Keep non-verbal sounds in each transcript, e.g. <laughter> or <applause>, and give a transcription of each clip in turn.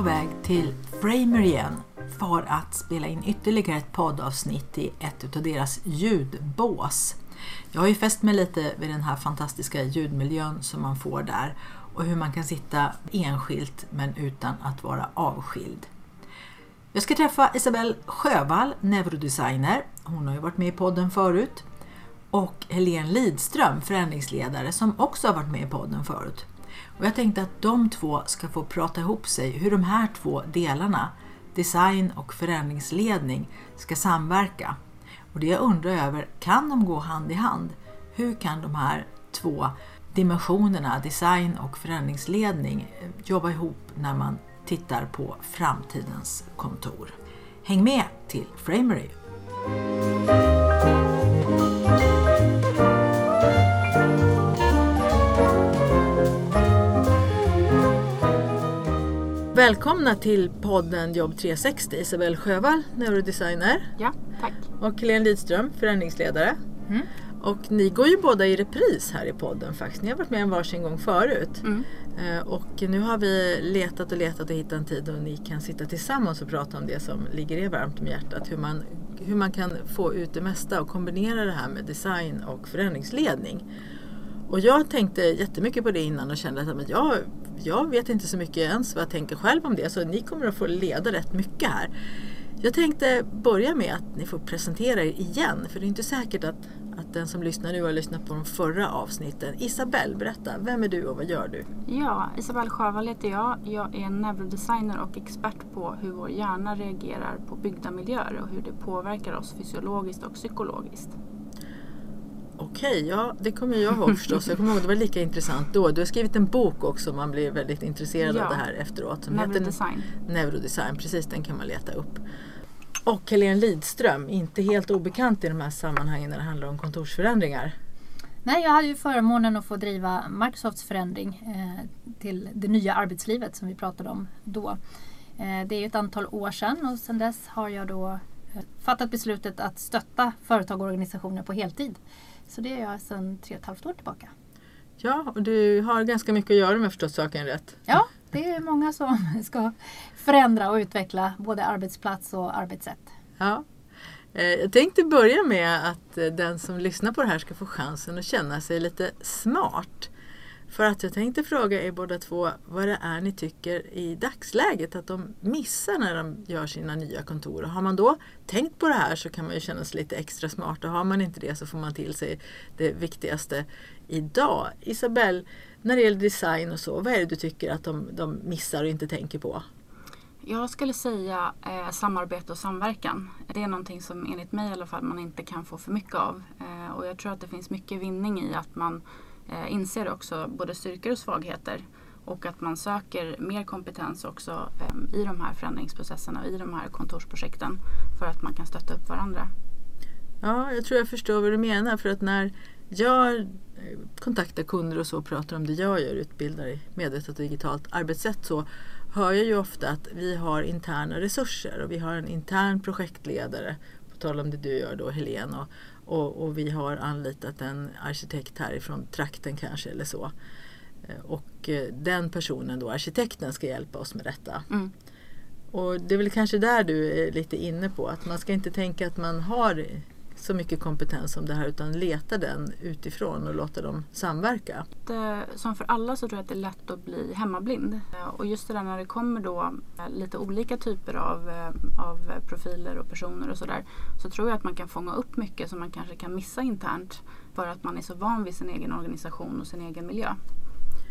På väg till Framer igen för att spela in ytterligare ett poddavsnitt i ett av deras ljudbås. Jag har ju fäst mig lite vid den här fantastiska ljudmiljön som man får där och hur man kan sitta enskilt men utan att vara avskild. Jag ska träffa Isabelle Sjövall, neurodesigner. Hon har ju varit med i podden förut. Och Helene Lidström, förändringsledare, som också har varit med i podden förut. Och jag tänkte att de två ska få prata ihop sig hur de här två delarna, design och förändringsledning, ska samverka. Och det jag undrar över, kan de gå hand i hand? Hur kan de här två dimensionerna, design och förändringsledning, eh, jobba ihop när man tittar på framtidens kontor? Häng med till Framery! Välkomna till podden Jobb 360, Isabelle Sjövall, neurodesigner. Ja, tack. Och Helene Lidström, förändringsledare. Mm. Och ni går ju båda i repris här i podden faktiskt. Ni har varit med en varsin gång förut. Mm. Eh, Och nu har vi letat och letat och hittat en tid då ni kan sitta tillsammans och prata om det som ligger er varmt om hjärtat. Hur man, hur man kan få ut det mesta och kombinera det här med design och förändringsledning. Och jag tänkte jättemycket på det innan och kände att men jag, jag vet inte så mycket ens vad jag tänker själv om det så ni kommer att få leda rätt mycket här. Jag tänkte börja med att ni får presentera er igen för det är inte säkert att, att den som lyssnar nu har lyssnat på de förra avsnitten. Isabelle, berätta, vem är du och vad gör du? Ja, Isabelle Sjövall heter jag. Jag är neurodesigner och expert på hur vår hjärna reagerar på byggda miljöer och hur det påverkar oss fysiologiskt och psykologiskt. Okej, ja det kommer jag ihåg förstås. Jag kommer ihåg det var lika intressant då. Du har skrivit en bok också, man blir väldigt intresserad Ja. av det här efteråt. Som heter Neurodesign. Neurodesign, precis den kan man leta upp. Och Helene Lidström, inte helt obekant i de här sammanhangen när det handlar om kontorsförändringar. Nej, jag hade ju förmånen att få driva Microsofts förändring eh, till det nya arbetslivet som vi pratade om då. Eh, det är ju ett antal år sedan och sedan dess har jag då eh, fattat beslutet att stötta företag och organisationer på heltid. Så det gör jag sedan tre och ett halvt år tillbaka. Ja, och du har ganska mycket att göra om jag förstått saken rätt. Ja, det är många som <laughs> ska förändra och utveckla både arbetsplats och arbetssätt. Ja. Eh, Jag tänkte börja med att eh, den som lyssnar på det här ska få chansen att känna sig lite smart. För att jag tänkte fråga er båda två vad det är ni tycker i dagsläget att de missar när de gör sina nya kontor. Och har man då tänkt på det här så kan man ju känna sig lite extra smart och har man inte det så får man till sig det viktigaste idag. Isabelle, när det gäller design och så, vad är det du tycker att de, de missar och inte tänker på? Jag skulle säga eh, samarbete och samverkan. Det är någonting som enligt mig i alla fall man inte kan få för mycket av. Eh, och jag tror att det finns mycket vinning i att man eh, inser också både styrkor och svagheter. Och att man söker mer kompetens också eh, i de här förändringsprocesserna och i de här kontorsprojekten. För att man kan stötta upp varandra. Ja, jag tror jag förstår vad du menar. För att när jag eh, kontaktar kunder och så och pratar om det jag gör, utbildar i medvetet och digitalt arbetssätt så hör jag ju ofta att vi har interna resurser och vi har en intern projektledare, på tal om det du gör då Helene, och, och, och vi har anlitat en arkitekt härifrån trakten kanske eller så. Eh, Och eh, den personen då, arkitekten, ska hjälpa oss med detta. Mm. Och det är väl kanske där du är lite inne på att man ska inte tänka att man har så mycket kompetens om det här utan leta den utifrån och låta dem samverka. Det, som för alla så tror jag att det är lätt att bli hemmablind. Och just det där när det kommer då eh, lite olika typer av, eh, av profiler och personer och sådär. Så tror jag att man kan fånga upp mycket som man kanske kan missa internt. För att man är så van vid sin egen organisation och sin egen miljö.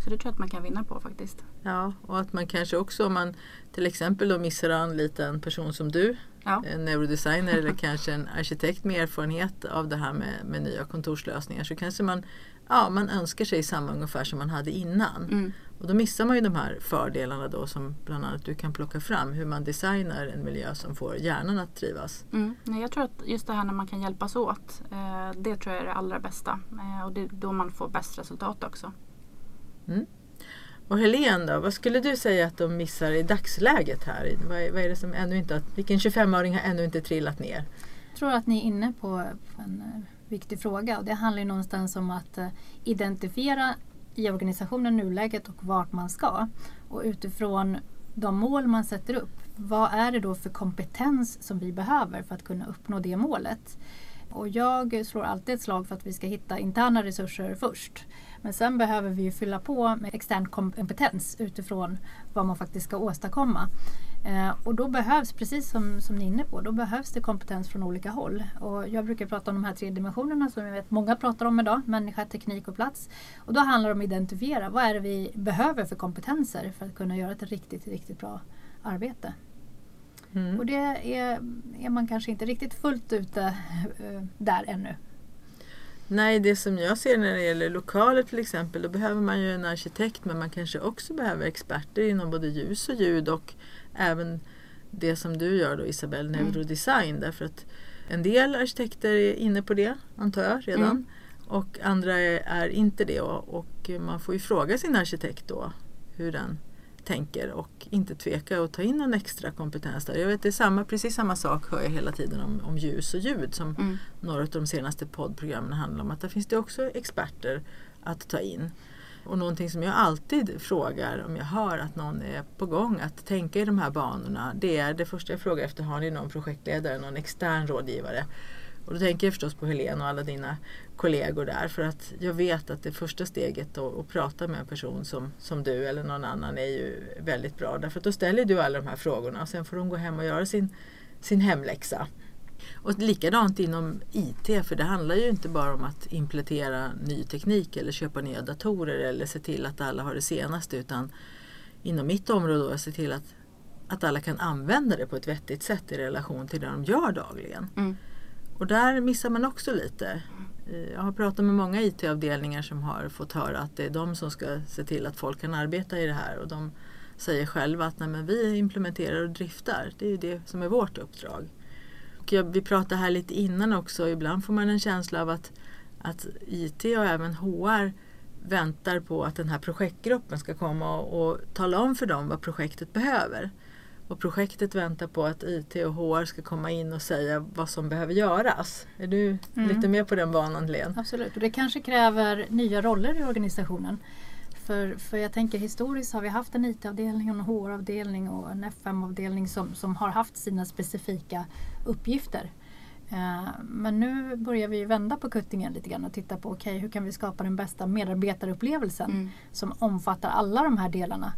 Så det tror jag att man kan vinna på faktiskt. Ja, och att man kanske också om man till exempel då missar att anlita en person som du, Ja. en neurodesigner eller kanske en arkitekt med erfarenhet av det här med, med nya kontorslösningar så kanske man, ja, man önskar sig samma ungefär som man hade innan. Mm. Och då missar man ju de här fördelarna då som bland annat du kan plocka fram. Hur man designar en miljö som får hjärnan att trivas. Mm. Nej, jag tror att just det här när man kan hjälpas åt. Eh, det tror jag är det allra bästa. Eh, och det är då man får bäst resultat också. Mm. Och Helene då, vad skulle du säga att de missar i dagsläget här? Vad vad är det som ännu inte, vilken 25-åring har ännu inte trillat ner? Jag tror att ni är inne på en eh, viktig fråga och det handlar ju någonstans om att eh, identifiera i organisationen nuläget och vart man ska. Och utifrån de mål man sätter upp, vad är det då för kompetens som vi behöver för att kunna uppnå det målet? Och jag slår alltid ett slag för att vi ska hitta interna resurser först. Men sen behöver vi fylla på med extern kompetens utifrån vad man faktiskt ska åstadkomma. Eh, och då behövs, precis som, som ni är inne på, då behövs det kompetens från olika håll. Och jag brukar prata om de här tre dimensionerna som jag vet många pratar om idag, människa, teknik och plats. Och då handlar det om att identifiera vad är det vi behöver för kompetenser för att kunna göra ett riktigt, riktigt bra arbete. Mm. Och det är, är man kanske inte riktigt fullt ute äh, där ännu. Nej, det som jag ser när det gäller lokaler till exempel, då behöver man ju en arkitekt men man kanske också behöver experter inom både ljus och ljud och även det som du gör då Isabelle, mm. neurodesign. Därför att en del arkitekter är inne på det, antar jag redan. Mm. Och andra är, är, inte det och, och, man får ju fråga sin arkitekt då hur den tänker och inte tveka att ta in någon extra kompetens där. Jag vet, det är samma, precis samma sak hör jag hela tiden om, om ljus och ljud som mm. några av de senaste poddprogrammen handlar om. Att där finns det också experter att ta in. Och någonting som jag alltid frågar om jag hör att någon är på gång att tänka i de här banorna. Det är det första jag frågar efter, har ni någon projektledare, någon extern rådgivare? Och då tänker jag förstås på Helene och alla dina kollegor där för att jag vet att det första steget att prata med en person som, som du eller någon annan är ju väldigt bra. Därför att då ställer du alla de här frågorna och sen får de gå hem och göra sin, sin hemläxa. Och likadant inom IT, för det handlar ju inte bara om att implementera ny teknik eller köpa nya datorer eller se till att alla har det senaste utan inom mitt område att se till att, att alla kan använda det på ett vettigt sätt i relation till det de gör dagligen. Mm. Och där missar man också lite. Eh, jag har pratat med många IT-avdelningar som har fått höra att det är de som ska se till att folk kan arbeta i det här och de säger själva att nej, men vi implementerar och driftar. Det är ju det som är vårt uppdrag jag, vi pratade här lite innan också, ibland får man en känsla av att, att IT och även HR väntar på att den här projektgruppen ska komma och, och tala om för dem vad projektet behöver. Och projektet väntar på att IT och HR ska komma in och säga vad som behöver göras. Är du mm. lite mer på den banan Len? Absolut, och det kanske kräver nya roller i organisationen. För, för jag tänker historiskt har vi haft en IT-avdelning, en HR-avdelning och en FM-avdelning som, som har haft sina specifika uppgifter. Eh, men nu börjar vi vända på kuttingen lite grann och titta på okay, hur kan vi skapa den bästa medarbetarupplevelsen mm. som omfattar alla de här delarna.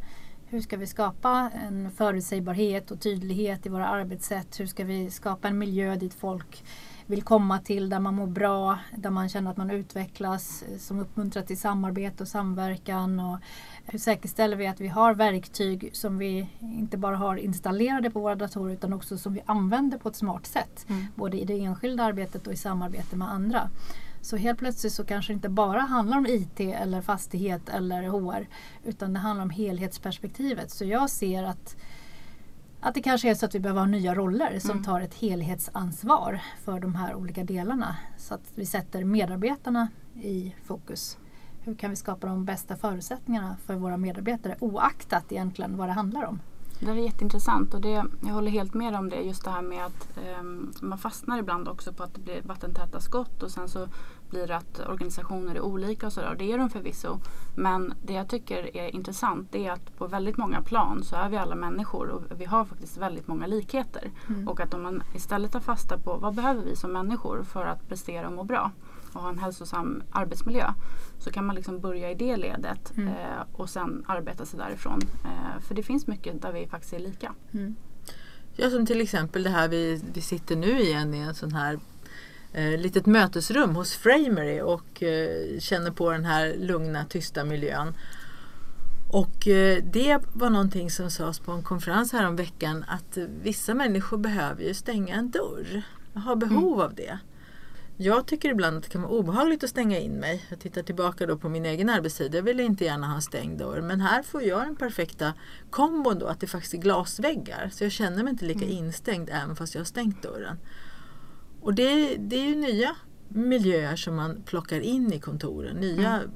Hur ska vi skapa en förutsägbarhet och tydlighet i våra arbetssätt? Hur ska vi skapa en miljö dit folk vill komma till, där man mår bra, där man känner att man utvecklas, som uppmuntrar till samarbete och samverkan. Och hur säkerställer vi att vi har verktyg som vi inte bara har installerade på våra datorer utan också som vi använder på ett smart sätt. Mm. Både i det enskilda arbetet och i samarbete med andra. Så helt plötsligt så kanske det inte bara handlar om IT eller fastighet eller HR utan det handlar om helhetsperspektivet. Så jag ser att att det kanske är så att vi behöver ha nya roller som mm. tar ett helhetsansvar för de här olika delarna. Så att vi sätter medarbetarna i fokus. Hur kan vi skapa de bästa förutsättningarna för våra medarbetare oaktat egentligen vad det handlar om? Det är jätteintressant och det, jag håller helt med om det. Just det här med att um, man fastnar ibland också på att det blir vattentäta skott och sen så blir det att organisationer är olika och sådär. Det är de förvisso. Men det jag tycker är intressant det är att på väldigt många plan så är vi alla människor och vi har faktiskt väldigt många likheter. Mm. Och att om man istället tar fasta på vad behöver vi som människor för att prestera och må bra och ha en hälsosam arbetsmiljö så kan man liksom börja i det ledet mm. eh, och sen arbeta sig därifrån. Eh, för det finns mycket där vi faktiskt är lika. Mm. Ja, som till exempel det här vi, vi sitter nu igen i en sån här eh, litet mötesrum hos Framery och eh, känner på den här lugna, tysta miljön. Och eh, det var någonting som sades på en konferens här om veckan att vissa människor behöver ju stänga en dörr. Har behov mm. av det. Jag tycker ibland att det kan vara obehagligt att stänga in mig. Jag tittar tillbaka då på min egen arbetstid. Jag vill inte gärna ha en stängd dörr. Men här får jag den perfekta kombon då att det faktiskt är glasväggar. Så jag känner mig inte lika Mm. instängd även fast jag har stängt dörren. Och det, det är ju nya miljöer som man plockar in i kontoren. Nya, Mm.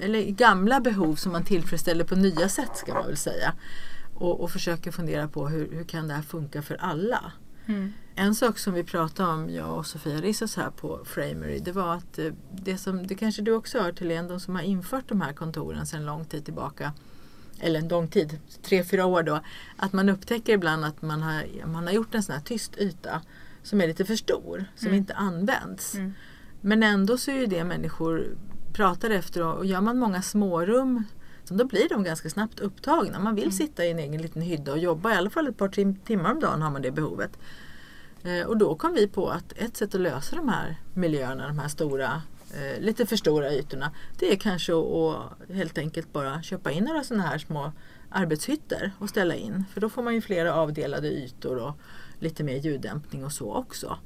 eller gamla behov som man tillfredsställer på nya sätt ska man väl säga. Och, och försöker fundera på hur, hur kan det här funka för alla? Mm. En sak som vi pratade om, jag och Sofia Rissos här på Framery, det var att eh, det som, det kanske du också har hört Helene, de som har infört de här kontoren sedan lång tid tillbaka, eller en lång tid, tre, fyra år då, att man upptäcker ibland att man har, man har gjort en sån här tyst yta som är lite för stor, som Mm. inte används. Mm. Men ändå så är ju det människor pratar efter och gör man många smårum så då blir de ganska snabbt upptagna. Man vill Mm. sitta i en egen liten hydda och jobba i alla fall ett par tim- timmar om dagen har man det behovet. Eh, och då kom vi på att ett sätt att lösa de här miljöerna, de här stora, eh, lite för stora ytorna, det är kanske att, helt enkelt bara köpa in några sådana här små arbetshytter och ställa in. För då får man ju flera avdelade ytor och lite mer ljuddämpning och så också.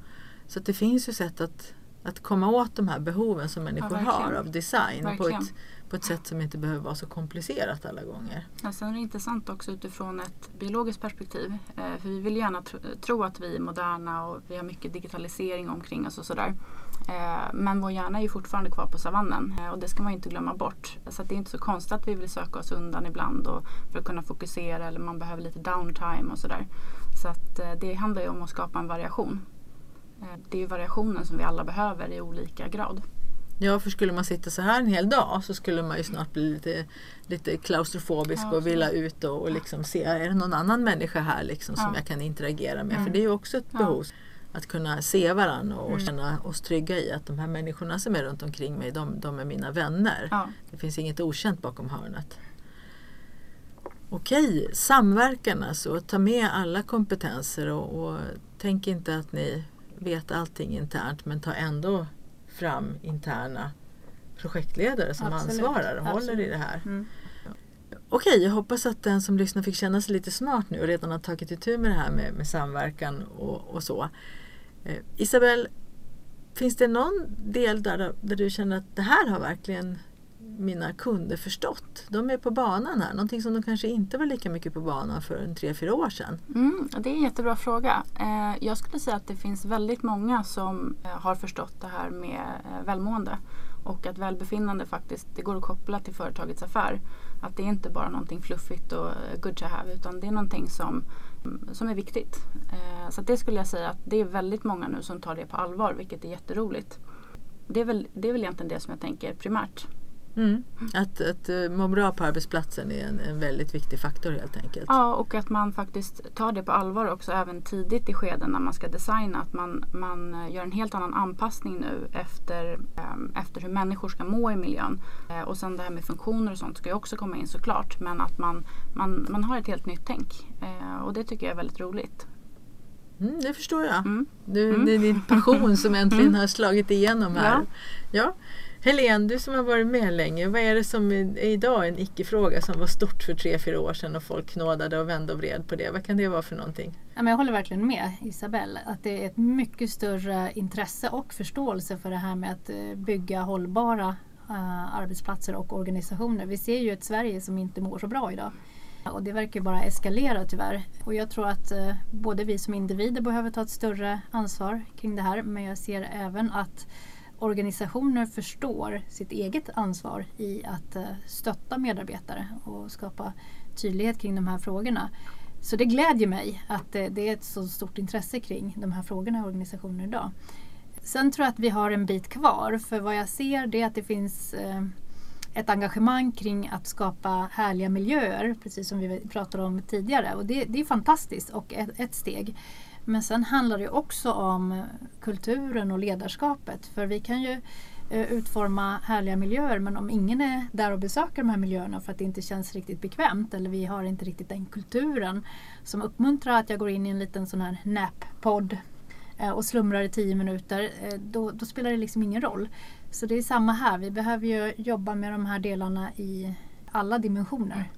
Så det finns ju sätt att, att komma åt de här behoven som människor verkligen. har av design på Verkligen. ett, på ett sätt som inte behöver vara så komplicerat alla gånger. Ja, sen är det intressant också utifrån ett biologiskt perspektiv. Eh, för vi vill gärna tro, tro att vi är moderna och vi har mycket digitalisering omkring oss och sådär. Eh, men vår hjärna är ju fortfarande kvar på savannen eh, och det ska man ju inte glömma bort. Så att det är inte så konstigt att vi vill söka oss undan ibland och för att kunna fokusera eller man behöver lite downtime och sådär. Så att eh, det handlar ju om att skapa en variation. Eh, det är ju variationen som vi alla behöver i olika grad. Ja, för skulle man sitta så här en hel dag så skulle man ju snart bli lite, lite klaustrofobisk Ja, och vilja ut och, och liksom se, är det någon annan människa här liksom som Ja. jag kan interagera med? Mm. För det är ju också ett Ja. behov. Att kunna se varandra och Mm. känna oss trygga i att de här människorna som är runt omkring mig, de, de är mina vänner. Ja. Det finns inget okänt bakom hörnet. Okej, samverkan alltså. Ta med alla kompetenser och, och tänk inte att ni vet allting internt men ta ändå fram interna projektledare som Absolut, ansvarar och håller i absolut. det här. Mm. Okej, jag hoppas att den som lyssnar fick känna sig lite smart nu och redan har tagit itu med det här med, med samverkan och, och så. Eh, Isabel, finns det någon del där, där du känner att det här har verkligen mina kunder förstått? De är på banan här, någonting som de kanske inte var lika mycket på banan för en tre, fyra år sedan. Mm, det är en jättebra fråga. Eh, jag skulle säga att det finns väldigt många som eh, har förstått det här med eh, välmående och att välbefinnande faktiskt det går att koppla till företagets affär. Att det är inte bara någonting fluffigt och good to have utan det är någonting som, mm, som är viktigt. Så det skulle jag säga att det är väldigt många nu som tar det på allvar vilket är jätteroligt. Det är väl, det är väl egentligen det som jag tänker primärt. Mm. Att, att eh, må bra på arbetsplatsen är en, en väldigt viktig faktor helt enkelt. Ja, och att man faktiskt tar det på allvar också även tidigt i skeden när man ska designa. Att man, man eh, gör en helt annan anpassning nu efter, ehm, efter hur människor ska må i miljön. Eh, och sen det här med funktioner och sånt ska ju också komma in såklart. Men att man, man, man har ett helt nytt tänk. Och det tycker jag är väldigt roligt. Mm, det förstår jag. Mm. Du, Mm. Det är din passion som äntligen <laughs> Mm. har slagit igenom här. Ja. Ja. Helene, du som har varit med länge, vad är det som är idag en icke-fråga som var stort för tre, fyra år sedan och folk knådade och vände och vred på det? Vad kan det vara för någonting? Jag håller verkligen med Isabelle att det är ett mycket större intresse och förståelse för det här med att eh, bygga hållbara eh, arbetsplatser och organisationer. Vi ser ju ett Sverige som inte mår så bra idag. Och det verkar ju bara eskalera tyvärr. Och jag tror att eh, både vi som individer behöver ta ett större ansvar kring det här men jag ser även att organisationer förstår sitt eget ansvar i att eh, stötta medarbetare och skapa tydlighet kring de här frågorna. Så det glädjer mig att eh, det, är ett så stort intresse kring de här frågorna i organisationer idag. Sen tror jag att vi har en bit kvar för vad jag ser det är att det finns eh, ett engagemang kring att skapa härliga miljöer precis som vi pratade om tidigare och det, det är fantastiskt och ett, ett steg. Men sen handlar det också om kulturen och ledarskapet för vi kan ju eh, utforma härliga miljöer men om ingen är där och besöker de här miljöerna för att det inte känns riktigt bekvämt eller vi har inte riktigt den kulturen som uppmuntrar att jag går in i en liten sån här nap-podd eh, och slumrar i tio minuter, eh, då, då spelar det liksom ingen roll. Så det är samma här, vi behöver ju jobba med de här delarna i alla dimensioner.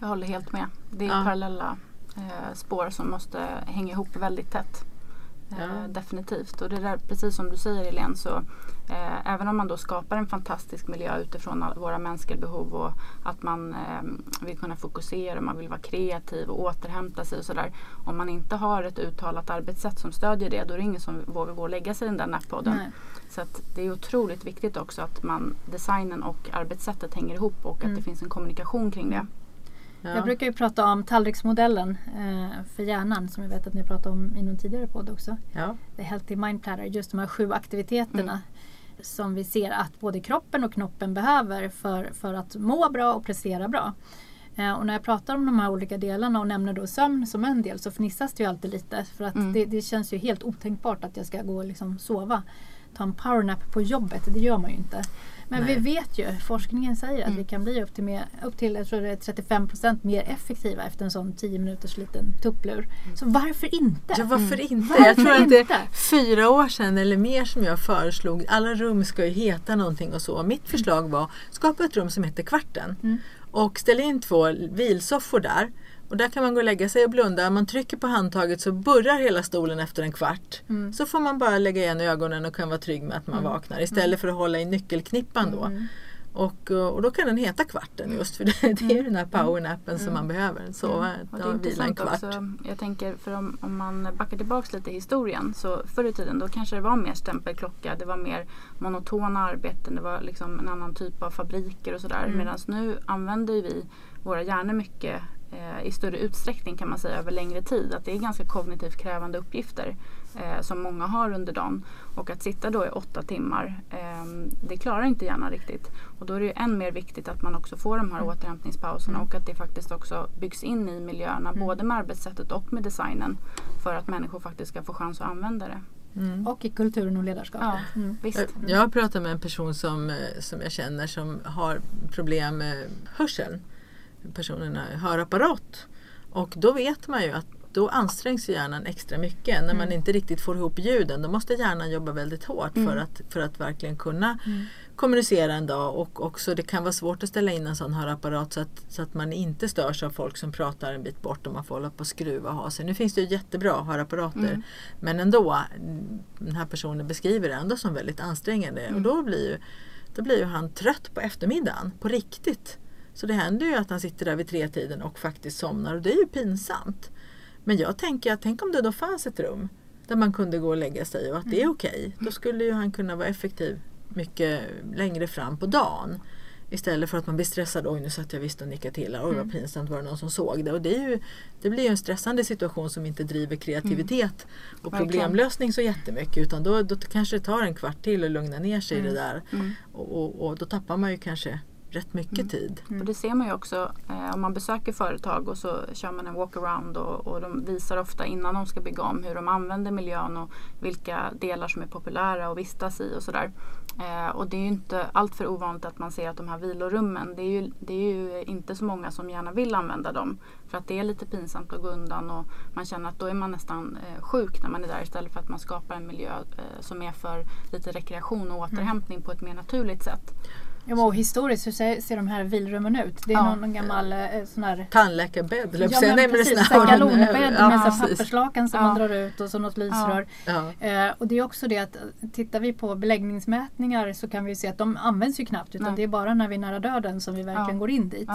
Jag håller helt med. Det är Ja. parallella eh, spår som måste hänga ihop väldigt tätt. Ja. Definitivt. Och det där, precis som du säger Helene, så eh, även om man då skapar en fantastisk miljö utifrån våra mänskliga behov och att man eh, vill kunna fokusera, man vill vara kreativ och återhämta sig och sådär. Om man inte har ett uttalat arbetssätt som stödjer det, då är det ingen som vågar gå och lägga sig i den där nappodden. Så att det är otroligt viktigt också att man, designen och arbetssättet hänger ihop och att mm. det finns en kommunikation kring det. Ja. Jag brukar ju prata om tallriksmodellen eh, för hjärnan som jag vet att ni pratade om i någon tidigare podd också. Ja. The Healthy Mind Platter, just de här sju aktiviteterna mm. som vi ser att både kroppen och knoppen behöver för, för att må bra och prestera bra. Eh, och när jag pratar om de här olika delarna och nämner då sömn som en del så fnissas det ju alltid lite för att mm. det, det, känns ju helt otänkbart att jag ska gå och liksom sova ta en powernap på jobbet. Det gör man ju inte. Men Nej. vi vet ju, forskningen säger att mm. vi kan bli upp till, mer, upp till jag tror det är 35% mer effektiva efter en sån 10 minuters liten tupplur. Mm. Så varför inte? Ja, varför mm. inte? Varför jag tror att det är fyra år sedan eller mer som jag föreslog, alla rum ska ju heta någonting och så. Mitt förslag var skapa ett rum som heter Kvarten. Mm. Och ställ in två vilsoffor där. Och där kan man gå och lägga sig och blunda. Om man trycker på handtaget så burrar hela stolen efter en kvart. Mm. Så får man bara lägga igen ögonen och kan vara trygg med att man mm. vaknar istället mm. för att hålla i nyckelknippan då. Mm. Och, och då kan den heta kvarten just för det, det är den här powernappen som man behöver. Sova, och vila en kvart. Också, jag tänker för om, om man backar tillbaks lite i historien så förr i tiden då kanske det var mer stämpelklocka, det var mer monotona arbeten, det var liksom en annan typ av fabriker och sådär. Mm. Medan nu använder vi våra hjärnor mycket eh, i större utsträckning kan man säga över längre tid. Att det är ganska kognitivt krävande uppgifter eh, som många har under dagen. Och att sitta då i åtta timmar, eh, det klarar inte hjärnan riktigt. Och då är det ju än mer viktigt att man också får de här mm. återhämtningspauserna och att det faktiskt också byggs in i miljöerna, mm. både med arbetssättet och med designen. För att människor faktiskt ska få chans att använda det. Mm. Och i kulturen och ledarskapet. Ja, mm. visst. Jag har pratat med en person som, eh, som jag känner som har problem med hörseln personerna hörapparat. Och då vet man ju att då ansträngs hjärnan extra mycket. När man mm. inte riktigt får ihop ljuden då måste hjärnan jobba väldigt hårt mm. för, att, för att verkligen kunna mm. kommunicera en dag. Och också det kan vara svårt att ställa in en sån hörapparat så att, så att man inte störs av folk som pratar en bit bort och man får hålla på och skruva och ha sig. Nu finns det ju jättebra hörapparater mm. men ändå, den här personen beskriver det ändå som väldigt ansträngande. Och mm. då blir, ju, då blir ju han trött på eftermiddagen, på riktigt. Så det händer ju att han sitter där vid tre tiden och faktiskt somnar och det är ju pinsamt. Men jag tänker att tänk om det då fanns ett rum där man kunde gå och lägga sig och att det är mm. okej. Okay. Då skulle ju han kunna vara effektiv mycket längre fram på dagen. Istället för att man blir stressad. Oj nu satt jag visst och nickade till. Oj vad mm. pinsamt var det någon som såg det. Och det, är ju, det blir ju en stressande situation som inte driver kreativitet mm. och problemlösning så jättemycket. Utan då, då kanske det tar en kvart till att lugna ner sig i det där. Och, och, och, då tappar man ju kanske rätt mycket mm. tid. Mm. Och det ser man ju också eh, om man besöker företag och så kör man en walkaround och, och de visar ofta innan de ska bygga om hur de använder miljön och vilka delar som är populära att vistas i och sådär. Eh, och det är ju inte alltför ovanligt att man ser att de här vilorummen, det är, ju, det är ju inte så många som gärna vill använda dem. För att det är lite pinsamt att gå undan och man känner att då är man nästan eh, sjuk när man är där istället för att man skapar en miljö eh, som är för lite rekreation och återhämtning mm. på ett mer naturligt sätt. Ja, och historiskt, hur ser, ser de här vilrummen ut? Det är ja. någon, gammal eh, sån här... Tandläkarbädd, ja, men Nej, precis, en galonbädd ja, med så papperslakan som ja. man drar ut och så något lysrör. Ja. Eh, och det är också det att tittar vi på beläggningsmätningar så kan vi se att de används ju knappt utan Nej. det är bara när vi är nära döden som vi verkligen går in dit.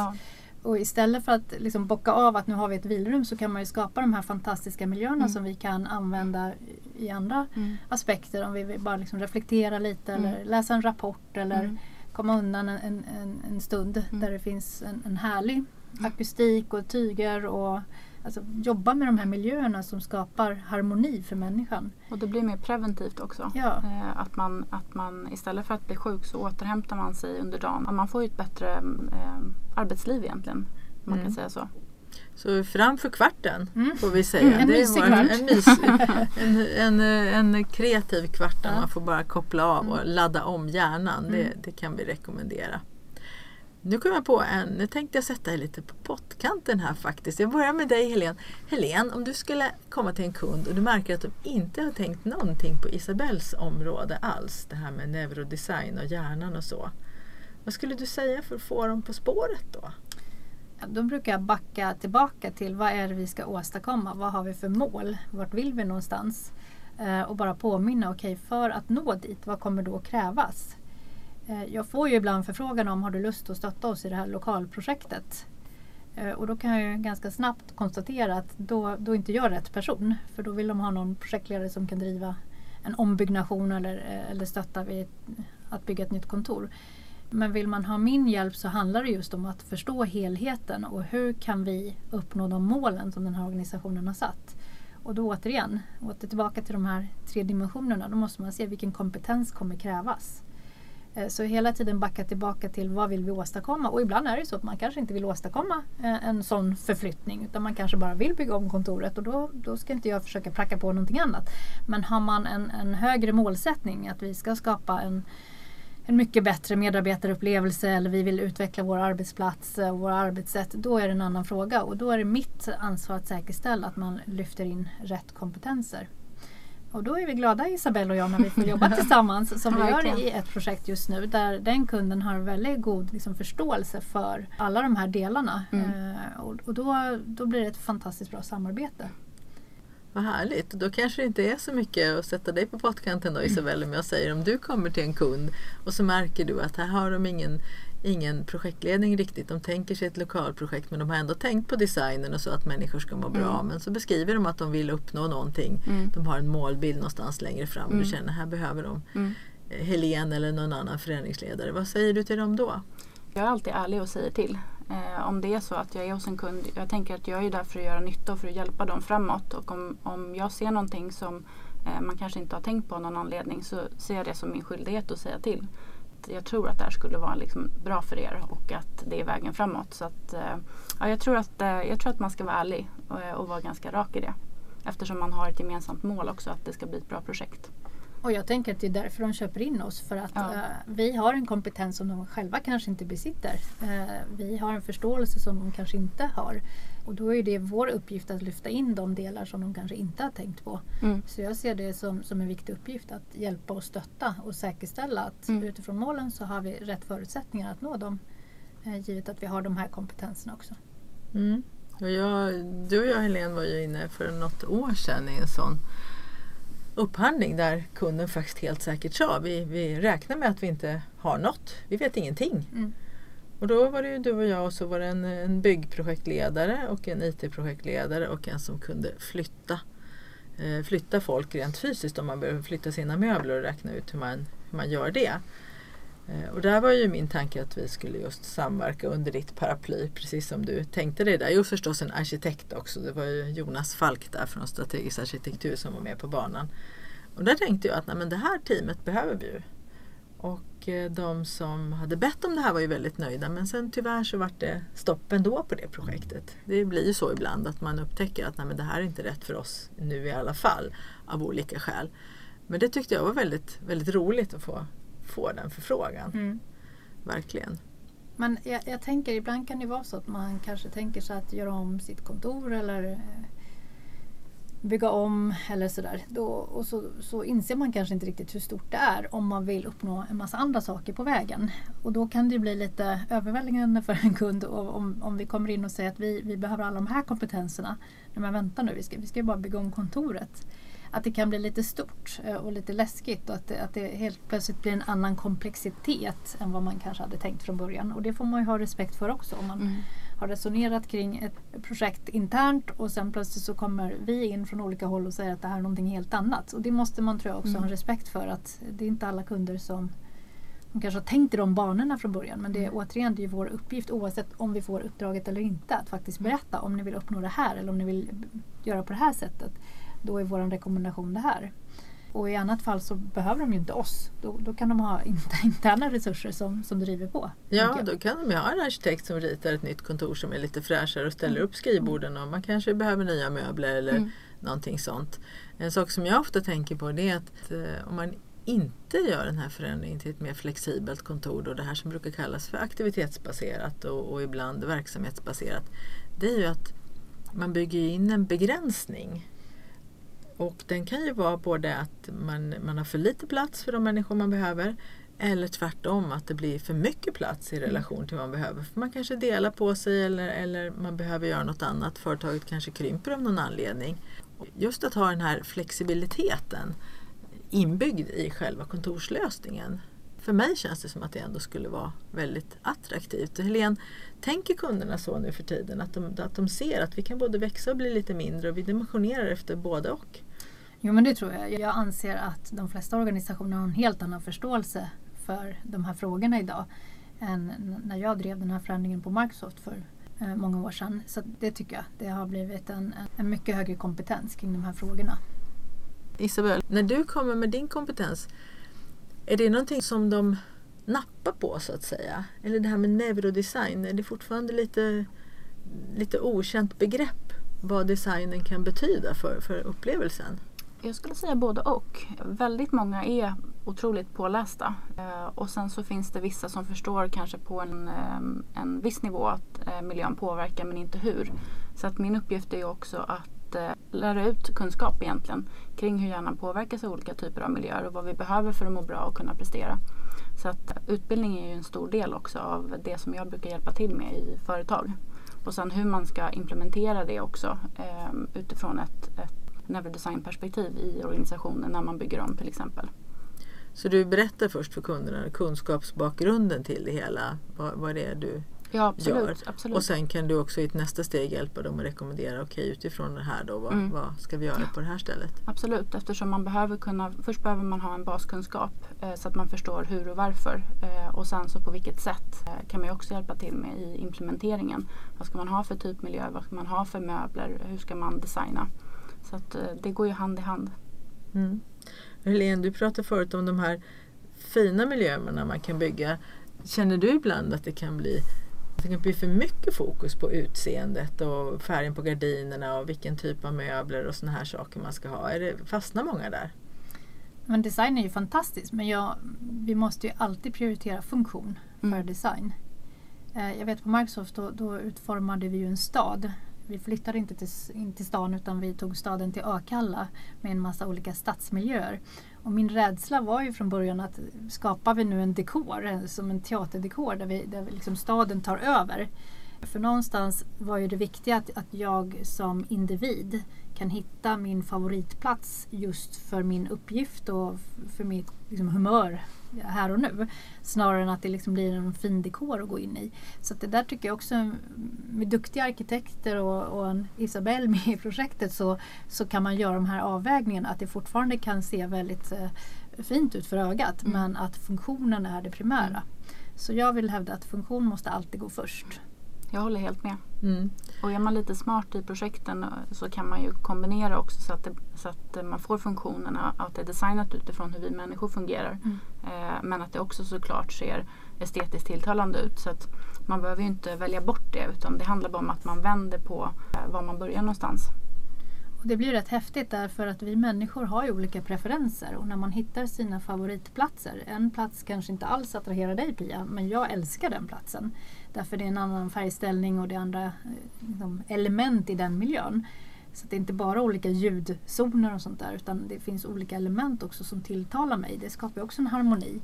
Och istället för att liksom bocka av att nu har vi ett vilrum så kan man ju skapa de här fantastiska miljöerna mm. som vi kan använda i andra mm. aspekter. Om vi bara liksom reflektera lite mm. eller läsa en rapport eller mm komma undan en, en, en stund mm. där det finns en, en härlig akustik och tyger och alltså, jobba med de här miljöerna som skapar harmoni för människan. Och det blir mer preventivt också. Ja. Eh, att, man, att man istället för att bli sjuk så återhämtar man sig under dagen. Man får ju ett bättre eh, arbetsliv egentligen. Man mm. kan säga så. Så framför kvarten mm. får vi säga. Mm, en mysig kvart. En, mys, <laughs> en, en, en, kreativ kvart där ja. man får bara koppla av och mm. ladda om hjärnan. Mm. Det, det, kan vi rekommendera. Nu kom jag på en, nu tänkte jag sätta dig lite på pottkanten här faktiskt. Jag börjar med dig Helene. Helene, om du skulle komma till en kund och du märker att de inte har tänkt någonting på Isabells område alls. Det här med neurodesign och hjärnan och så. Vad skulle du säga för att få dem på spåret då? Då brukar jag backa tillbaka till vad är det vi ska åstadkomma? Vad har vi för mål? Vart vill vi någonstans? eh, och bara påminna, okej okay, för att nå dit, vad kommer då krävas? Eh, jag får ju ibland förfrågan om, har du lust att stötta oss i det här lokalprojektet? Eh, och då kan jag ju ganska snabbt konstatera att då, då är inte jag rätt person. För då vill de ha någon projektledare som kan driva en ombyggnation eller, eh, eller stötta vid att bygga ett nytt kontor. Men vill man ha min hjälp så handlar det just om att förstå helheten och hur kan vi uppnå de målen som den här organisationen har satt. Och då återigen, åter tillbaka till de här tre dimensionerna, då måste man se vilken kompetens kommer krävas. Eh, så hela tiden backa tillbaka till vad vill vi åstadkomma och ibland är det så att man kanske inte vill åstadkomma eh, en sån förflyttning utan man kanske bara vill bygga om kontoret och då, då ska inte jag försöka pracka på någonting annat. Men har man en, en högre målsättning att vi ska skapa en, en mycket bättre medarbetarupplevelse eller vi vill utveckla vår arbetsplats och våra arbetssätt, då är det en annan fråga och då är det mitt ansvar att säkerställa att man lyfter in rätt kompetenser. Och då är vi glada Isabelle och jag när vi får jobba <laughs> tillsammans som vi gör i ett projekt just nu där den kunden har väldigt god liksom, förståelse för alla de här delarna. Mm. Eh, och, och då, då blir det ett fantastiskt bra samarbete. Vad härligt. Då kanske det inte är så mycket att sätta dig på pottkanten då Isabelle om jag säger om du kommer till en kund och så märker du att här har de ingen ingen projektledning riktigt. De tänker sig ett lokalprojekt men de har ändå tänkt på designen och så att människor ska må bra. Mm. Men så beskriver de att de vill uppnå någonting. Mm. De har en målbild någonstans längre fram och du mm. känner här behöver de mm. Helen eller någon annan förändringsledare. Vad säger du till dem då? Jag är alltid ärlig och säger till. Eh, om det är så att jag är hos en kund, jag tänker att jag är där för att göra nytta och för att hjälpa dem framåt. Och om, om jag ser någonting som eh, man kanske inte har tänkt på av någon anledning så ser jag det som min skyldighet att säga till jag tror att det här skulle vara liksom bra för er och att det är vägen framåt. Så att, eh, ja, jag, tror att, eh, jag tror att man ska vara ärlig och, och vara ganska rak i det. Eftersom man har ett gemensamt mål också att det ska bli ett bra projekt. Och jag tänker att det är därför de köper in oss. För att ja. uh, vi har en kompetens som de själva kanske inte besitter. Uh, vi har en förståelse som de kanske inte har. Och då är det vår uppgift att lyfta in de delar som de kanske inte har tänkt på. Mm. Så jag ser det som, som en viktig uppgift att hjälpa och stötta och säkerställa att mm. utifrån målen så har vi rätt förutsättningar att nå dem. Uh, givet att vi har de här kompetenserna också. Mm. Och jag, du och jag Helene var ju inne för något år sedan i en sån upphandling där kunden faktiskt helt säkert sa vi, vi räknar med att vi inte har något. Vi vet ingenting. Mm. Och då var det ju du och jag och så var det en, en byggprojektledare och en IT-projektledare och en som kunde flytta, eh, flytta folk rent fysiskt om man behöver flytta sina möbler och räkna ut hur man, hur man gör det. Eh, och där var ju min tanke att vi skulle just samverka under ditt paraply precis som du tänkte dig där. Jo förstås en arkitekt också. Det var ju Jonas Falk där från Strategisk arkitektur som var med på banan. Och där tänkte jag att nej, men det här teamet behöver vi ju. Och eh, de som hade bett om det här var ju väldigt nöjda men sen tyvärr så vart det stopp ändå på det projektet. Det blir ju så ibland att man upptäcker att nej, men det här är inte rätt för oss nu i alla fall av olika skäl. Men det tyckte jag var väldigt, väldigt roligt att få får den förfrågan. Mm. Verkligen. Men jag, jag, tänker ibland kan det vara så att man kanske tänker sig att göra om sitt kontor eller eh, bygga om eller sådär. Då, och så, så inser man kanske inte riktigt hur stort det är om man vill uppnå en massa andra saker på vägen. Och då kan det bli lite överväldigande för en kund om, om vi kommer in och säger att vi, vi behöver alla de här kompetenserna. Men vänta nu, vi ska, vi ska ju bara bygga om kontoret att det kan bli lite stort eh, och lite läskigt och att det, att det helt plötsligt blir en annan komplexitet än vad man kanske hade tänkt från början. Och det får man ju ha respekt för också. Om man mm. har resonerat kring ett projekt internt och sen plötsligt så kommer vi in från olika håll och säger att det här är någonting helt annat. Och det måste man tror jag också mm. ha respekt för att det är inte alla kunder som de kanske har tänkt i de banorna från början men det är mm. återigen det är vår uppgift oavsett om vi får uppdraget eller inte att faktiskt berätta om ni vill uppnå det här eller om ni vill göra på det här sättet då är vår rekommendation det här. Och i annat fall så behöver de ju inte oss. Då, då kan de ha <laughs> interna resurser som, som driver på. Ja, då kan de ju ha en arkitekt som ritar ett nytt kontor som är lite fräschare och ställer mm. upp skrivborden och man kanske behöver nya möbler eller mm. någonting sånt. En sak som jag ofta tänker på det är att eh, om man inte gör den här förändringen till ett mer flexibelt kontor, då det här som brukar kallas för aktivitetsbaserat och, och ibland verksamhetsbaserat, det är ju att man bygger in en begränsning och den kan ju vara både att man, man har för lite plats för de människor man behöver eller tvärtom att det blir för mycket plats i mm. relation till vad man behöver. För man kanske delar på sig eller, eller man behöver göra något annat. Företaget kanske krymper av någon anledning. Just att ha den här flexibiliteten inbyggd i själva kontorslösningen. För mig känns det som att det ändå skulle vara väldigt attraktivt. Helene, tänker kunderna så nu för tiden? Att de, att de ser att vi kan både växa och bli lite mindre och vi dimensionerar efter både och? Jo men det tror jag. Jag anser att de flesta organisationer har en helt annan förståelse för de här frågorna idag än när jag drev den här förändringen på Microsoft för eh, många år sedan. Så det tycker jag. Det har blivit en, en mycket högre kompetens kring de här frågorna. Isabel, när du kommer med din kompetens, är det någonting som de nappar på så att säga? Eller det här med neurodesign, är det fortfarande lite, lite okänt begrepp vad designen kan betyda för, för upplevelsen? Jag skulle säga både och. Väldigt många är otroligt pålästa eh, och sen så finns det vissa som förstår kanske på en, eh, en viss nivå att eh, miljön påverkar men inte hur. Så att min uppgift är ju också att lära ut kunskap egentligen kring hur hjärnan påverkas av olika typer av miljöer och vad vi behöver för att må bra och kunna prestera. Så att utbildning är ju en stor del också av det som jag brukar hjälpa till med i företag. Och sen hur man ska implementera det också utifrån ett, ett neurodesignperspektiv i organisationen när man bygger om till exempel. Så du berättar först för kunderna kunskapsbakgrunden till det hela, vad, vad det är du ja, absolut, gör. Absolut. Och sen kan du också i ett nästa steg hjälpa dem att rekommendera, okej okay, utifrån det här då, vad, mm. vad, ska vi göra på det här stället? Absolut, eftersom man behöver kunna, först behöver man ha en baskunskap eh, så att man förstår hur och varför eh, och sen så på vilket sätt eh, kan man också hjälpa till med i implementeringen. Vad ska man ha för typmiljö, vad ska man ha för möbler, hur ska man designa? Så att eh, det går ju hand i hand. Mm. Helene, du pratade förut om de här fina miljöerna man kan bygga. Känner du ibland att det kan bli det kan bli för mycket fokus på utseendet och färgen på gardinerna och vilken typ av möbler och sådana här saker man ska ha. Är det, fastnar många där? Men design är ju fantastiskt men jag, vi måste ju alltid prioritera funktion för mm. design. Eh, jag vet på Microsoft då, då utformade vi ju en stad vi flyttade inte till, in till stan utan vi tog staden till Akalla med en massa olika stadsmiljöer. Och min rädsla var ju från början att skapar vi nu en dekor, som en teaterdekor där, vi, där vi liksom staden tar över. För någonstans var ju det viktiga att, att jag som individ kan hitta min favoritplats just för min uppgift och för mitt liksom, humör här och nu. Snarare än att det liksom blir en fin dekor att gå in i. Så det där tycker jag också, med duktiga arkitekter och, och en Isabelle med i projektet så, så kan man göra de här avvägningarna. Att det fortfarande kan se väldigt eh, fint ut för ögat mm. men att funktionen är det primära. Mm. Så jag vill hävda att funktion måste alltid gå först. Jag håller helt med. Mm. Och är man lite smart i projekten eh, så kan man ju kombinera också så att, det, så att eh, man får funktionerna, att det är designat utifrån hur vi människor fungerar. Mm. Eh, men att det också såklart ser estetiskt tilltalande ut. Så att man behöver ju inte välja bort det utan det handlar bara om att man vänder på eh, var man börjar någonstans. Och det blir rätt häftigt därför att vi människor har ju olika preferenser och när man hittar sina favoritplatser. En plats kanske inte alls attraherar dig Pia, men jag älskar den platsen. Därför det är en annan färgställning och det är andra eh, liksom, element i den miljön. Så det är inte bara olika ljudzoner och sånt där utan det finns olika element också som tilltalar mig. Det skapar också en harmoni.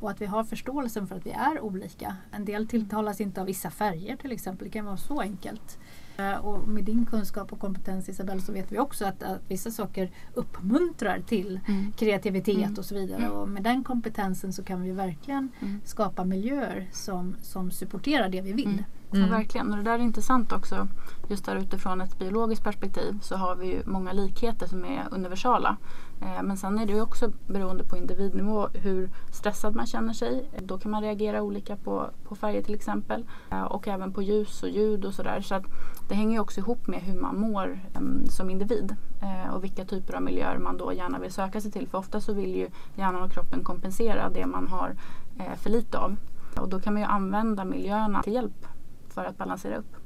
Och att vi har förståelsen för att vi är olika. En del tilltalas inte av vissa färger till exempel. Det kan vara så enkelt. Eh, och med din kunskap och kompetens Isabelle så vet vi också att, att vissa saker uppmuntrar till mm. kreativitet mm. och så vidare. Mm. Och med den kompetensen så kan vi verkligen mm. skapa miljöer som, som supporterar det vi vill. Mm. Ja, verkligen, och det där är intressant också. Just där utifrån ett biologiskt perspektiv så har vi ju många likheter som är universala. Eh, men sen är det ju också beroende på individnivå hur stressad man känner sig. Då kan man reagera olika på, på färger till exempel. Eh, och även på ljus och ljud och sådär. Så det hänger ju också ihop med hur man mår ehm, som individ. Eh, och vilka typer av miljöer man då gärna vill söka sig till. För ofta så vill ju hjärnan och kroppen kompensera det man har eh, för lite av. Och då kan man ju använda miljöerna till hjälp för att balansera upp.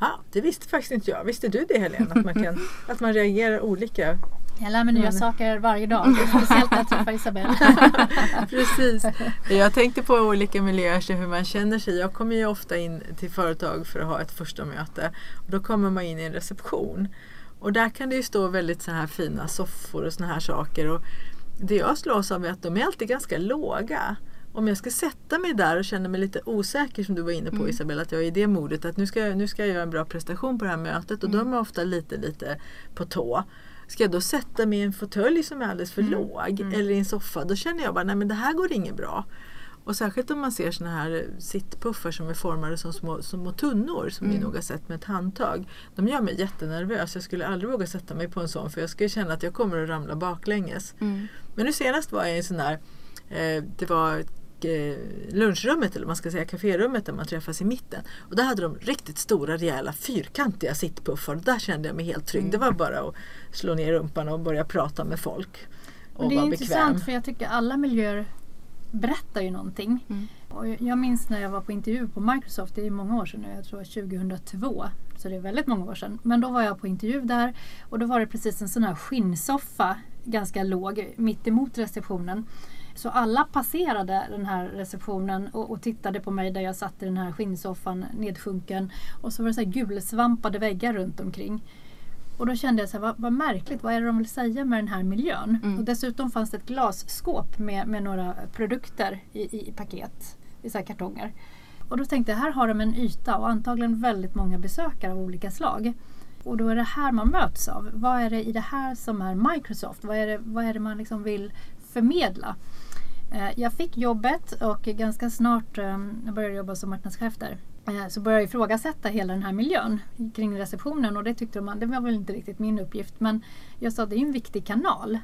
Ja, det visste faktiskt inte jag. Visste du det Helene? Att man, kan, <laughs> att man reagerar olika? Jag lär mig nya saker varje dag. Speciellt när jag träffar Isabelle. <laughs> Precis. Jag tänkte på olika miljöer, hur man känner sig. Jag kommer ju ofta in till företag för att ha ett första möte. Och då kommer man in i en reception. Och där kan det ju stå väldigt så här fina soffor och såna här saker. Och det jag slås av är att de är alltid ganska låga. Om jag ska sätta mig där och känna mig lite osäker som du var inne på Mm. Isabella, att jag är i det modet att nu ska, jag, nu ska jag göra en bra prestation på det här mötet och då är Mm. man ofta lite lite på tå. Ska jag då sätta mig i en fåtölj som är alldeles för Mm. låg Mm. eller i en soffa, då känner jag bara nej men det här går inget bra. Och särskilt om man ser såna här sittpuffar som är formade som små, små tunnor som ni Mm. nog har sett med ett handtag. De gör mig jättenervös. Jag skulle aldrig våga sätta mig på en sån för jag skulle känna att jag kommer att ramla baklänges. Mm. Men nu senast var jag i en sån här, eh, det var eh, lunchrummet eller man ska säga kaférummet där man träffas i mitten. Och där hade de riktigt stora rejäla fyrkantiga sittpuffar och där kände jag mig helt trygg. Mm. Det var bara att slå ner rumpan och börja prata med folk. Och Men det är intressant bekväm. för jag tycker alla miljöer berättar ju någonting. Mm. Och jag- jag minns när jag var på intervju på Microsoft, det är många år sedan nu, jag tror 2002. Så det är väldigt många år sedan. Men då var jag på intervju där och då var det precis en sån här skinnsoffa, ganska låg, mitt emot receptionen. Så alla passerade den här receptionen och, och tittade på mig där jag satt i den här skinnsoffan nedsjunken. Och så var det så här gulsvampade väggar runt omkring. Och då kände jag så här, vad, vad märkligt, vad är det de vill säga med den här miljön? Mm. Och dessutom fanns det ett glasskåp med, med några produkter i, i, i paket, i så här kartonger. Och då tänkte jag, här har de en yta och antagligen väldigt många besökare av olika slag. Och då är det här man möts av. Vad är det i det här som är Microsoft? Vad är det, vad är det man liksom vill förmedla? Eh, jag fick jobbet och ganska snart, ehm, jag började jobba som marknadschef där, eh, så började jag ifrågasätta hela den här miljön kring receptionen och det tyckte de det var väl inte riktigt min uppgift men jag sa det är ju en viktig kanal.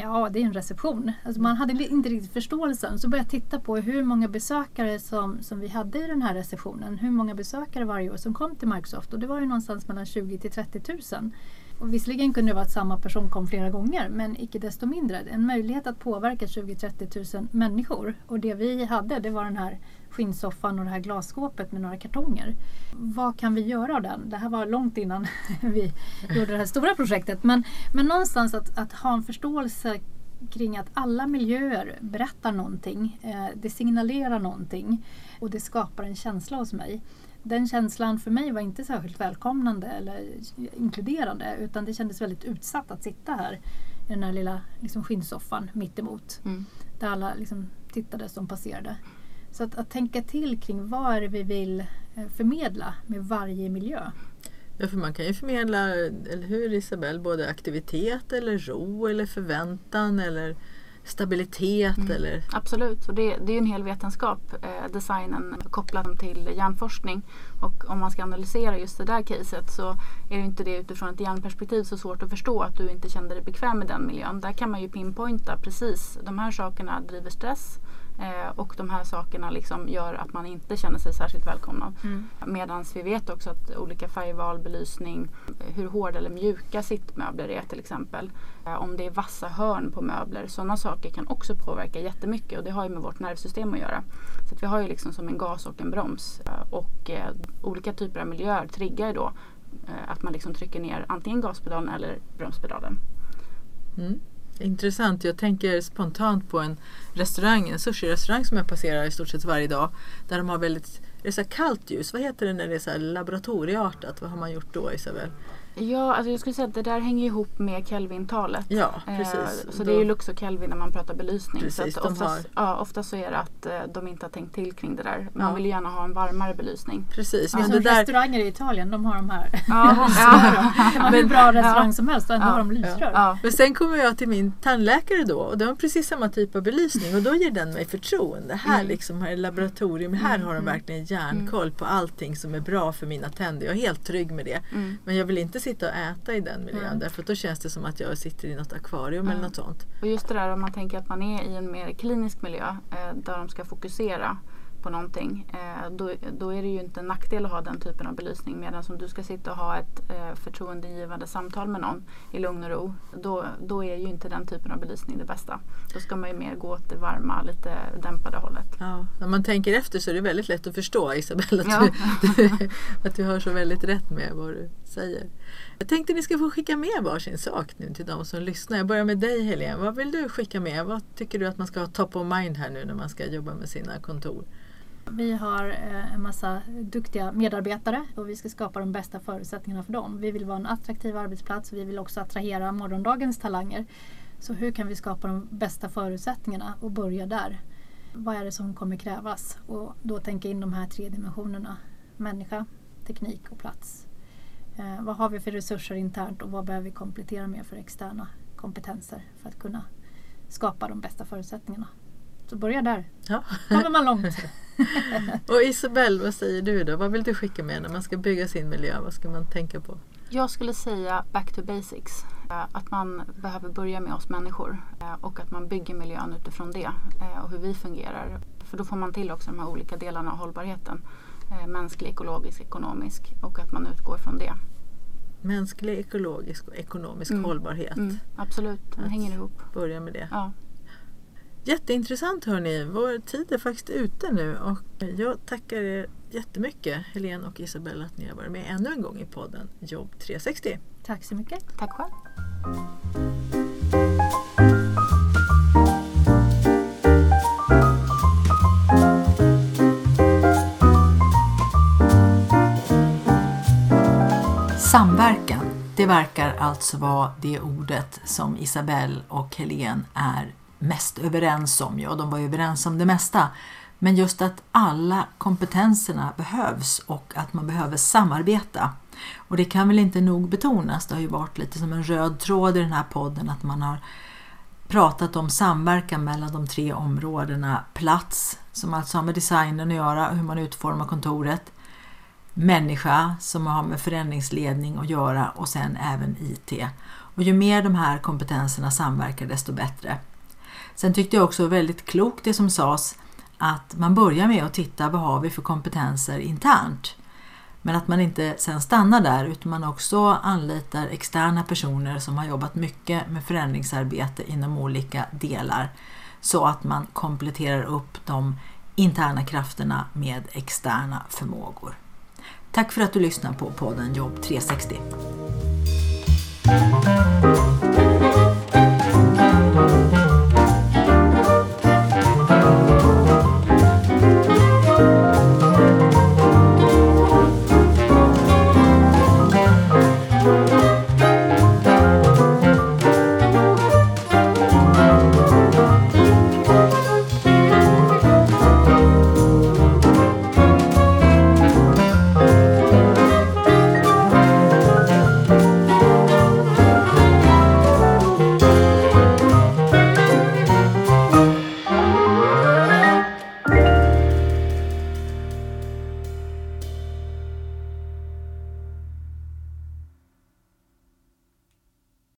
Ja, det är en reception. Alltså man hade inte riktigt förståelsen. Så började jag titta på hur många besökare som, som vi hade i den här receptionen. Hur många besökare varje år som kom till Microsoft. Och det var ju någonstans mellan 20 till 30 000. Och visserligen kunde det vara att samma person kom flera gånger men icke desto mindre. En möjlighet att påverka 20-30 000 människor. Och det vi hade det var den här skinnsoffan och det här glasskåpet med några kartonger. Vad kan vi göra av den? Det här var långt innan <laughs> vi gjorde det här stora projektet. Men, men någonstans att, att ha en förståelse kring att alla miljöer berättar någonting. Eh, det signalerar någonting och det skapar en känsla hos mig. Den känslan för mig var inte särskilt välkomnande eller inkluderande utan det kändes väldigt utsatt att sitta här i den här lilla liksom, skinnsoffan mitt emot. Mm. Där alla liksom, tittade som passerade. Så att, att tänka till kring vad är det vi vill eh, förmedla med varje miljö. Ja, för man kan ju förmedla, eller hur Isabelle, både aktivitet eller ro eller förväntan eller stabilitet Mm. eller Absolut, och det, det är ju en hel vetenskap, eh, designen kopplat till hjärnforskning. Och om man ska analysera just det där caset så är det inte det utifrån ett hjärnperspektiv så svårt att förstå att du inte kände dig bekväm med den miljön. Där kan man ju pinpointa precis, de här sakerna driver stress eh, och de här sakerna liksom gör att man inte känner sig särskilt välkomnad. Medan vi vet också att olika färgval, belysning, hur hårda eller mjuka sittmöbler är till exempel. Om det är vassa hörn på möbler, sådana saker kan också påverka jättemycket och det har ju med vårt nervsystem att göra. Så att vi har ju liksom som en gas och en broms eh, och eh, olika typer av miljöer triggar ju då eh, att man liksom trycker ner antingen gaspedalen eller bromspedalen. Mm. Intressant. Jag tänker spontant på en restaurang, en sushi-restaurang som jag passerar i stort sett varje dag. Där de har väldigt är det så här kallt ljus. Vad heter det när det är så här laboratorieartat? Vad har man gjort då Isabel? Ja, alltså jag skulle säga att det där hänger ihop med Kelvin-talet. Ja, Eh, precis. Så Då- det är ju lux och Kelvin när man pratar belysning. Precis, så att de oftast, ja, oftast så är det att eh, de inte har tänkt till kring det där. Man Ja. vill ju gärna ha en varmare belysning. Precis, Men men som det där, restauranger i Italien, de har de här. Ja, <laughs> Det kan vara hur bra restaurang Ja. som helst och ändå Ja. har de lysrör. ja. Men sen kommer jag till min tandläkare då och de har precis samma typ av belysning och då ger den mig förtroende. Här Mm. liksom här är laboratorium, här Mm, har de mm. verkligen järnkoll på allting som är bra för mina tänder. Jag är helt trygg med det. Mm. Men jag vill inte sitta och äta i den miljön Mm. därför att då känns det som att jag sitter i något akvarium eller Mm. något sånt. Och just det där om man tänker att man är i en mer klinisk miljö eh, där de ska fokusera på någonting. Eh, då, då är det ju inte en nackdel att ha den typen av belysning. Medan om du ska sitta och ha ett eh, förtroendegivande samtal med någon i lugn och ro. Då, då är ju inte den typen av belysning det bästa. Då ska man ju mer gå åt det varma, lite dämpade hållet. Ja, när man tänker efter så är det väldigt lätt att förstå Isabella att, Ja. du, <laughs> att du har så väldigt rätt med vad du säger. Jag tänkte ni ska få skicka med varsin sak nu till de som lyssnar. Jag börjar med dig Helene. Vad vill du skicka med? Vad tycker du att man ska ha top of mind här nu när man ska jobba med sina kontor? Vi har eh, en massa duktiga medarbetare och vi ska skapa de bästa förutsättningarna för dem. Vi vill vara en attraktiv arbetsplats och vi vill också attrahera morgondagens talanger. Så hur kan vi skapa de bästa förutsättningarna och börja där? vad är det som kommer krävas? Och då tänka in de här tre dimensionerna. Människa, teknik och plats. Eh, vad har vi för resurser internt och vad behöver vi komplettera med för externa kompetenser för att kunna skapa de bästa förutsättningarna? Så börja där. Ja. kommer man långt. <laughs> och Isabelle, vad säger du då? Vad vill du skicka med när man ska bygga sin miljö? Vad ska man tänka på? Jag skulle säga back to basics. Eh, att man behöver börja med oss människor eh, och att man bygger miljön utifrån det eh, och hur vi fungerar. För då får man till också de här olika delarna av hållbarheten. Mänsklig, ekologisk, ekonomisk och att man utgår från det. Mänsklig, ekologisk och ekonomisk mm. hållbarhet. Mm, absolut, den hänger ihop. Börja med det. Ja. Jätteintressant hörni. Vår tid är faktiskt ute nu och jag tackar er jättemycket Helene och Isabella att ni har varit med ännu en gång i podden Jobb 360. Tack så mycket. Tack själv. Samverkan, det verkar alltså vara det ordet som Isabelle och Helene är mest överens om. Ja, de var ju överens om det mesta. Men just att alla kompetenserna behövs och att man behöver samarbeta. Och det kan väl inte nog betonas, det har ju varit lite som en röd tråd i den här podden att man har pratat om samverkan mellan de tre områdena plats, som alltså har med designen att göra, hur man utformar kontoret, människa som har med förändringsledning att göra och sen även IT. Och ju mer de här kompetenserna samverkar desto bättre. Sen tyckte jag också väldigt klokt det som sades att man börjar med att titta vad har vi för kompetenser internt. Men att man inte sen stannar där utan man också anlitar externa personer som har jobbat mycket med förändringsarbete inom olika delar så att man kompletterar upp de interna krafterna med externa förmågor. Tack för att du lyssnar på podden Jobb 360.